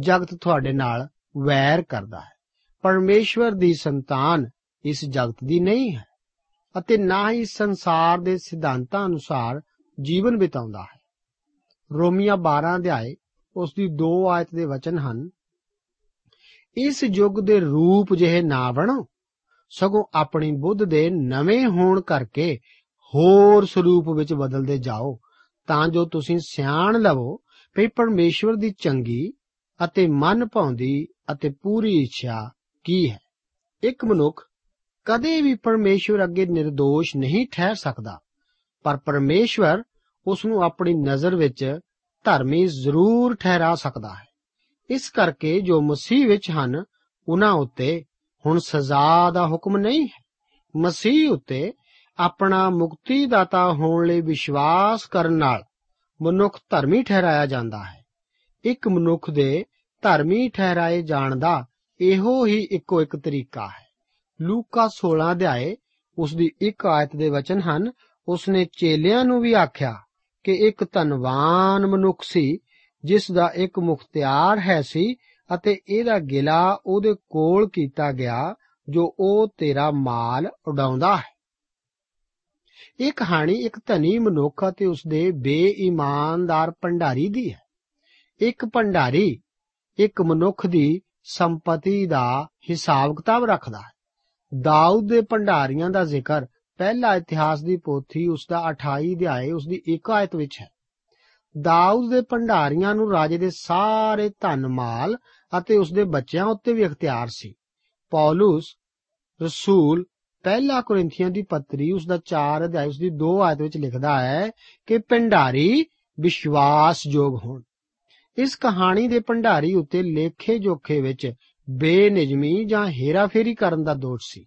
ਜਗਤ ਤੁਹਾਡੇ ਨਾਲ ਵੈਰ ਕਰਦਾ ਹੈ। ਪਰਮੇਸ਼ਵਰ ਦੀ ਸੰਤਾਨ ਇਸ ਜਗਤ ਦੀ ਨਹੀਂ ਹੈ, ਅਤੇ ਨਾ ਹੀ ਸੰਸਾਰ ਦੇ ਸਿਧਾਂਤਾਂ ਅਨੁਸਾਰ ਜੀਵਨ ਬਿਤਾਉਂਦਾ ਹੈ। ਰੋਮੀਆਂ 12 ਅਧਿਆਏ, ਉਸ ਦੀ 2 ਆਇਤ ਦੇ ਵਚਨ ਹਨ ਇਸ ਯੁੱਗ ਦੇ ਰੂਪ ਜਿਹੇ ਨਾ ਬਣੋ ਸਗੋਂ ਆਪਣੀ ਬੁੱਧ ਦੇ ਨਵੇਂ ਹੋਣ ਕਰਕੇ ਹੋਰ ਸਰੂਪ ਵਿੱਚ ਬਦਲਦੇ ਜਾਓ, ਤਾਂ ਜੋ ਤੁਸੀਂ ਸਿਆਣ ਲਵੋ ਵੀ ਪਰਮੇਸ਼ਵਰ ਦੀ ਚੰਗੀ ਅਤੇ ਮਨ ਭਾਉਂਦੀ ਅਤੇ ਪੂਰੀ ਇੱਛਾ ਕੀ ਹੈ। ਇੱਕ ਮਨੁੱਖ ਕਦੇ ਵੀ ਪਰਮੇਸ਼ਵਰ ਅੱਗੇ નિર્ਦੋਸ਼ ਨਹੀਂ ਠਹਿਰ ਸਕਦਾ, ਪਰ ਪਰਮੇਸ਼ਵਰ ਉਸ ਨੂੰ ਆਪਣੀ ਨਜ਼ਰ ਵਿੱਚ ਧਰਮੀ ਜ਼ਰੂਰ ਠਹਿਰਾ ਸਕਦਾ ਹੈ। ਇਸ ਕਰਕੇ ਜੋ ਮਸੀਹ ਵਿੱਚ ਹਨ, ਉਹਨਾਂ ਉੱਤੇ ਹੁਣ ਸਜ਼ਾ ਦਾ ਹੁਕਮ ਨਹੀਂ ਹੈ। ਮਸੀਹ ਉੱਤੇ ਆਪਣਾ ਮੁਕਤੀਦਾਤਾ ਹੋਣ ਲਈ ਵਿਸ਼ਵਾਸ ਕਰਨ ਨਾਲ ਮਨੁੱਖ ਧਰਮੀ ਠਹਿਰਾਇਆ ਜਾਂਦਾ ਹੈ। ਇੱਕ ਮਨੁੱਖ ਦੇ ਧਰਮੀ ਠਹਿਰਾਏ ਜਾਣ ਦਾ ਇਹੋ ਹੀ ਇੱਕੋ ਇੱਕ ਤਰੀਕਾ ਹੈ। ਲੂਕਾ 16 ਅਧਿਆਏ ਉਸ ਦੀ ਇੱਕ ਆਇਤ ਦੇ ਵਚਨ ਹਨ, ਉਸਨੇ ਚੇਲਿਆਂ ਨੂੰ ਵੀ ਆਖਿਆ ਕਿ ਇੱਕ ਧਨਵਾਨ ਮਨੁੱਖ ਸੀ ਜਿਸ ਦਾ ਇੱਕ ਮੁਖਤਿਆਰ ਹੈ ਸੀ ਅਤੇ ਇਹਦਾ ਗਿਲਾ ਉਹਦੇ ਕੋਲ ਕੀਤਾ ਗਿਆ, ਜੋ ਉਹ ਤੇਰਾ ਮਾਲ ਉਡਾਉਂਦਾ ਹੈ। ਇਹ ਕਹਾਣੀ ਇੱਕ ਧਨੀ ਮਨੁੱਖ ਅਤੇ ਉਸਦੇ ਬੇਈਮਾਨਦਾਰ ਭੰਡਾਰੀ ਦੀ ਹੈ। ਇੱਕ ਭੰਡਾਰੀ ਇੱਕ ਮਨੁੱਖ ਦੀ ਸੰਪਤੀ ਦਾ ਹਿਸਾਬ ਕਿਤਾਬ ਰੱਖਦਾ ਹੈ। ਦਾਊਦ ਦੇ ਭੰਡਾਰੀਆਂ ਦਾ ਜ਼ਿਕਰ ਪਹਿਲਾ ਇਤਿਹਾਸ ਦੀ ਪੋਥੀ ਉਸ ਦਾ 28 ਅਧਿਆਏ ਉਸ ਦੀ ਇੱਕ ਆਇਤ ਵਿੱਚ ਹੈ। ਦਾਊਦ ਦੇ ਭੰਡਾਰੀਆਂ ਨੂੰ ਰਾਜੇ ਦੇ ਸਾਰੇ ਧਨ ਮਾਲ ਅਤੇ ਉਸ ਦੇ ਬੱਚਿਆਂ ਉੱਤੇ ਵੀ ਇਖਤਿਆਰ ਸੀ। ਪੌਲਸ, ਰਸੂਲ, ਪਹਿਲਾ ਕੋਰਿੰਥੀਆਂ ਦੀ ਪੱਤਰੀ, ਉਸ ਦਾ 4 ਅਧਿਆਇ, ਉਸ ਦੀ 2 ਆਇਤ ਵਿੱਚ ਲਿਖਦਾ ਹੈ ਕਿ ਭੰਡਾਰੀ ਵਿਸ਼ਵਾਸਯੋਗ ਹੋਣ। ਇਸ ਕਹਾਣੀ ਦੇ ਭੰਡਾਰੀ ਉੱਤੇ ਲੇਖੇ ਜੋਖੇ ਵਿੱਚ ਬੇਨਿਜਮੀ ਜਾਂ ਹੇਰਾਫੇਰੀ ਕਰਨ ਦਾ ਦੋਸ਼ ਸੀ।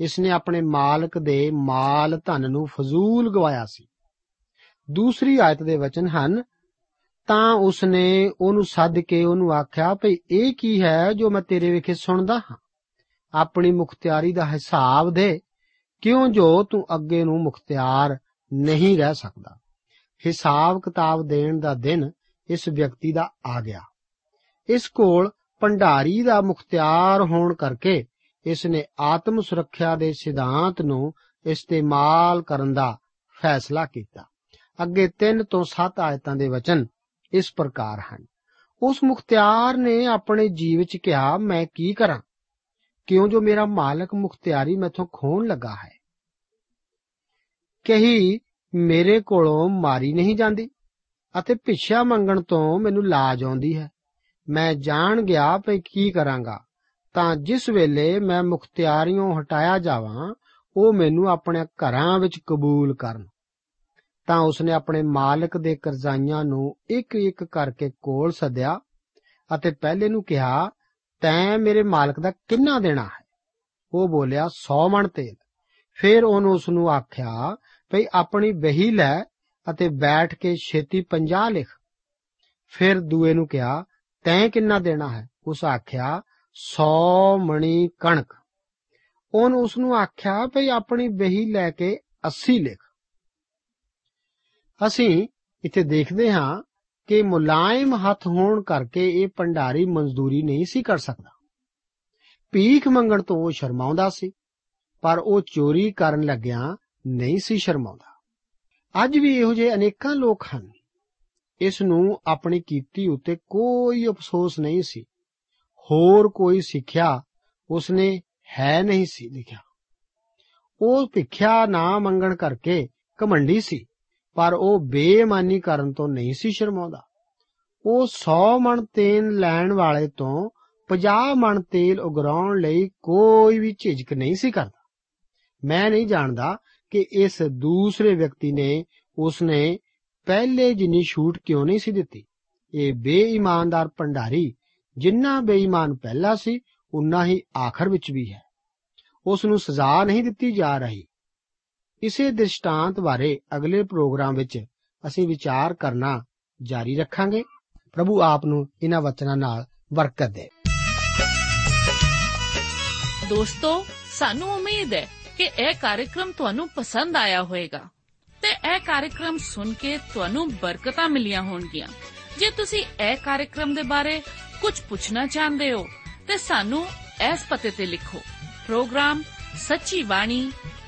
ਇਸ ਨੇ ਆਪਣੇ ਮਾਲਕ ਦੇ ਮਾਲ ਧਨ ਨੂੰ ਫਜ਼ੂਲ ਗਵਾਇਆ ਸੀ। ਦੂਸਰੀ ਆਇਤ ਦੇ ਵਚਨ ਹਨ, ਤਾਂ ਉਸਨੇ ਉਹਨੂੰ ਸੱਦ ਕੇ ਉਹਨੂੰ ਆਖਿਆ, ਭਈ ਇਹ ਕੀ ਹੈ ਜੋ ਮੈਂ ਤੇਰੇ ਵਿਖੇ ਸੁਣਦਾ ਹਾਂ? ਆਪਣੀ ਮੁਖਤਿਆਰੀ ਦਾ ਹਿਸਾਬ ਦੇ, ਕਿਉਂ ਜੋ ਤੂੰ ਅੱਗੇ ਨੂੰ ਮੁਖਤਿਆਰ ਨਹੀਂ ਰਹਿ ਸਕਦਾ? ਹਿਸਾਬ ਕਿਤਾਬ ਦੇਣ ਦਾ ਦਿਨ ਇਸ ਵਿਅਕਤੀ ਦਾ ਆ ਗਿਆ। ਇਸ ਕੋਲ ਭੰਡਾਰੀ ਦਾ ਮੁਖਤਿਆਰ ਹੋਣ ਕਰਕੇ ਇਸ ਨੇ ਆਤਮ ਸੁਰੱਖਿਆ ਦੇ ਸਿਧਾਂਤ ਨੂੰ ਇਸਤੇਮਾਲ ਕਰਨ ਦਾ ਫੈਸਲਾ ਕੀਤਾ। ਅੱਗੇ 3 ਤੋਂ 7 ਆਇਤਾਂ ਦੇ ਵਚਨ ਇਸ ਪ੍ਰਕਾਰ ਹਨ। ਉਸ ਮੁਖਤਿਆਰ ਨੇ ਆਪਣੇ ਜੀਵ ਵਿੱਚ ਕਿਹਾ, ਮੈਂ ਕੀ ਕਰਾਂ? ਕਿਉਂ ਜੋ ਮੇਰਾ ਮਾਲਕ ਮੁਖਤਿਆਰੀ ਮੈਥੋਂ ਖੋਣ ਲੱਗਾ ਹੈ? ਕਹੀ, ਮੇਰੇ ਕੋਲੋਂ ਮਾਰੀ ਨਹੀਂ ਜਾਂਦੀ ਅਤੇ ਪਿੱਛਾ ਮੰਗਣ ਤੋਂ ਮੈਨੂੰ ਲਾਜ ਆਉਂਦੀ ਹੈ। ਮੈਂ ਜਾਣ ਗਿਆ ਭਈ ਕੀ ਕਰਾਂਗਾ, ਤਾਂ ਜਿਸ ਵੇਲੇ ਮੈਂ ਮੁਖਤਿਆਰੀਆਂ ਹਟਾਇਆ ਜਾਵਾਂ, ਉਹ ਮੈਨੂੰ ਆਪਣੇ ਘਰਾਂ ਵਿੱਚ ਕਬੂਲ ਕਰਨ। ਤਾਂ ਉਸਨੇ ਆਪਣੇ ਮਾਲਕ ਦੇ ਕਰਜ਼ਾਈਆਂ ਨੂੰ ਇੱਕ ਇੱਕ ਕਰਕੇ ਕੋਲ ਸੱਦਿਆ ਅਤੇ ਪਹਿਲੇ ਨੂੰ ਕਿਹਾ, ਤੈਂ ਮੇਰੇ ਮਾਲਕ ਦਾ ਕਿੰਨਾ ਦੇਣਾ ਹੈ? ਉਹ ਬੋਲਿਆ 100 ਮਣ ਤੇਲ। ਫਿਰ ਉਹਨੂੰ ਉਸ ਨੂੰ ਆਖਿਆ, ਭਈ ਆਪਣੀ ਵਹੀ ਲੈ ਅਤੇ ਬੈਠ ਕੇ ਛੇਤੀ 50 ਲਿਖ। ਫਿਰ ਦੂਏ ਨੂੰ ਕਿਹਾ, ਤੈਂ ਕਿੰਨਾ ਦੇਣਾ ਹੈ? ਉਸ ਆਖਿਆ 100 ਮਣੀ ਕਣਕ। ਉਹਨ ਉਸ ਨੂੰ ਆਖਿਆ, ਭਈ ਆਪਣੀ ਬਹੀ ਲੈ ਕੇ 80 ਲਿਖ। ਅਸੀਂ ਇੱਥੇ ਦੇਖਦੇ ਹਾਂ ਕਿ ਮੁਲਾਇਮ ਹੱਥ ਹੋਣ ਕਰਕੇ ਇਹ ਭੰਡਾਰੀ ਮਜ਼ਦੂਰੀ ਨਹੀਂ ਸੀ ਕਰ ਸਕਦਾ। ਭੀਖ ਮੰਗਣ ਤੋਂ ਉਹ ਸ਼ਰਮਾਉਂਦਾ ਸੀ, ਪਰ ਉਹ ਚੋਰੀ ਕਰਨ ਲੱਗਿਆ ਨਹੀਂ ਸੀ ਸ਼ਰਮਾਉਂਦਾ। ਅੱਜ ਵੀ ਇਹੋ ਜਿਹੇ ਅਨੇਕਾਂ ਲੋਕ ਹਨ। ਇਸ ਨੂੰ ਆਪਣੀ ਕੀਤੀ ਉੱਤੇ ਕੋਈ ਅਫਸੋਸ ਨਹੀਂ ਸੀ। ਹੋਰ ਕੋਈ ਸਿੱਖਿਆ ਉਸਨੇ ਹੈ ਨਹੀਂ ਸੀ ਲਿਖਿਆ। ਉਹ ਭਿੱਖਿਆ ਨਾ ਮੰਗਣ ਕਰਕੇ ਘਮੰਡੀ ਸੀ। ਪਰ ਉਹ ਬੇਈਮਾਨੀ ਕਰਨ ਤੋਂ ਨਹੀਂ ਸੀ ਸ਼ਰਮਾਉਂਦਾ। ਉਹ 100 ਮਣ ਤੇਲ ਲੈਣ ਵਾਲੇ ਤੋਂ 50 ਮਣ ਤੇਲ ਉਗਰਾਉਣ ਲਈ ਕੋਈ ਵੀ ਝਿਜਕ ਨਹੀਂ ਸੀ ਕਰਦਾ। ਮੈਂ ਨਹੀਂ ਜਾਣਦਾ ਕਿ ਇਸ ਦੂਸਰੇ ਵਿਅਕਤੀ ਨੇ ਉਸਨੇ ਪਹਿਲੇ ਜਿੰਨੀ ਛੂਟ ਕਿਉਂ ਨਹੀਂ ਸੀ ਦਿੱਤੀ। ਇਹ ਬੇਈਮਾਨਦਾਰ ਭੰਡਾਰੀ ਜਿੰਨਾ ਬੇਈਮਾਨ ਪਹਿਲਾ ਸੀ, ਉਨਾ ਹੀ ਆਖਰ ਵਿੱਚ ਵੀ ਹੈ। ਉਸ ਨੂੰ ਸਜ਼ਾ ਨਹੀਂ ਦਿੱਤੀ ਜਾ ਰਹੀ। ਇਸੇ ਦ੍ਰਿਸ਼ਟਾਂਤ ਬਾਰੇ ਅਗਲੇ ਪ੍ਰੋਗਰਾਮ ਵਿੱਚ ਅਸੀਂ ਵਿਚਾਰ ਕਰਨਾ ਜਾਰੀ ਰੱਖਾਂਗੇ। ਪ੍ਰਭੂ ਆਪ ਨੂੰ ਇਹਨਾਂ ਵਚਨਾਂ ਨਾਲ ਬਰਕਤ ਦੇ। ਦੋਸਤੋ, ਸਾਨੂੰ ਉਮੀਦ ਹੈ ਕਿ ਇਹ ਕਾਰਜਕ੍ਰਮ ਤੁਹਾਨੂੰ ਪਸੰਦ ਆਇਆ ਹੋਵੇਗਾ ਤੇ ਇਹ ਕਾਰਜਕ੍ਰਮ ਸੁਣ ਕੇ ਤੁਹਾਨੂੰ ਬਰਕਤਾਂ ਮਿਲੀਆਂ ਹੋਣਗੀਆਂ। ਜੇ ਤੁਸੀਂ ਇਹ ਕਾਰਜਕ੍ਰਮ ਦੇ ਬਾਰੇ ਕੁਝ ਪੁੱਛਣਾ ਚਾਹੁੰਦੇ ਹੋ, ਤੇ ਸਾਨੂੰ ਇਸ ਪਤੇ ਤੇ ਲਿਖੋ। ਪ੍ਰੋਗਰਾਮ ਸੱਚੀ ਬਾਣੀ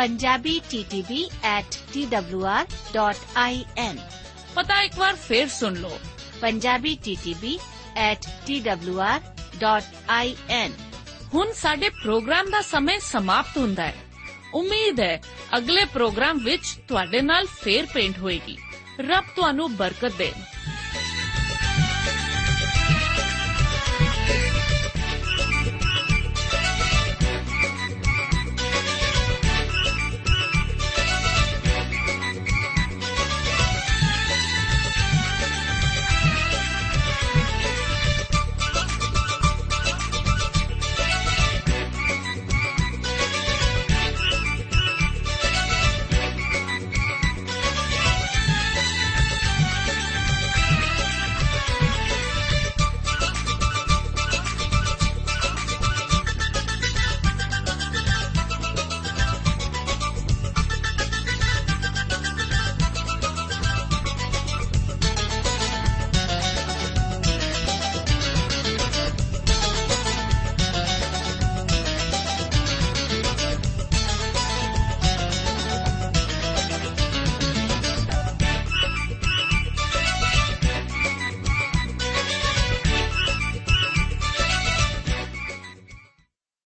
ਹੈ punjabi.ttb@twr.in ਪਤਾ ਇੱਕ ਵਾਰ ਫੇਰ ਸੁਣ ਲਓ। punjabi.ttb@twr.in ਹੁਣ ਸਾਡੇ ਪ੍ਰੋਗਰਾਮ ਦਾ ਸਮੇਂ ਸਮਾਪਤ ਹੁੰਦਾ ਹੈ। ਉਮੀਦ ਹੈ ਅਗਲੇ ਪ੍ਰੋਗਰਾਮ ਵਿੱਚ ਤੁਹਾਡੇ ਨਾਲ ਫੇਰ ਪੇਂਟ ਹੋਏਗੀ। ਰੱਬ ਤੁਹਾਨੂੰ ਬਰਕਤ ਦੇ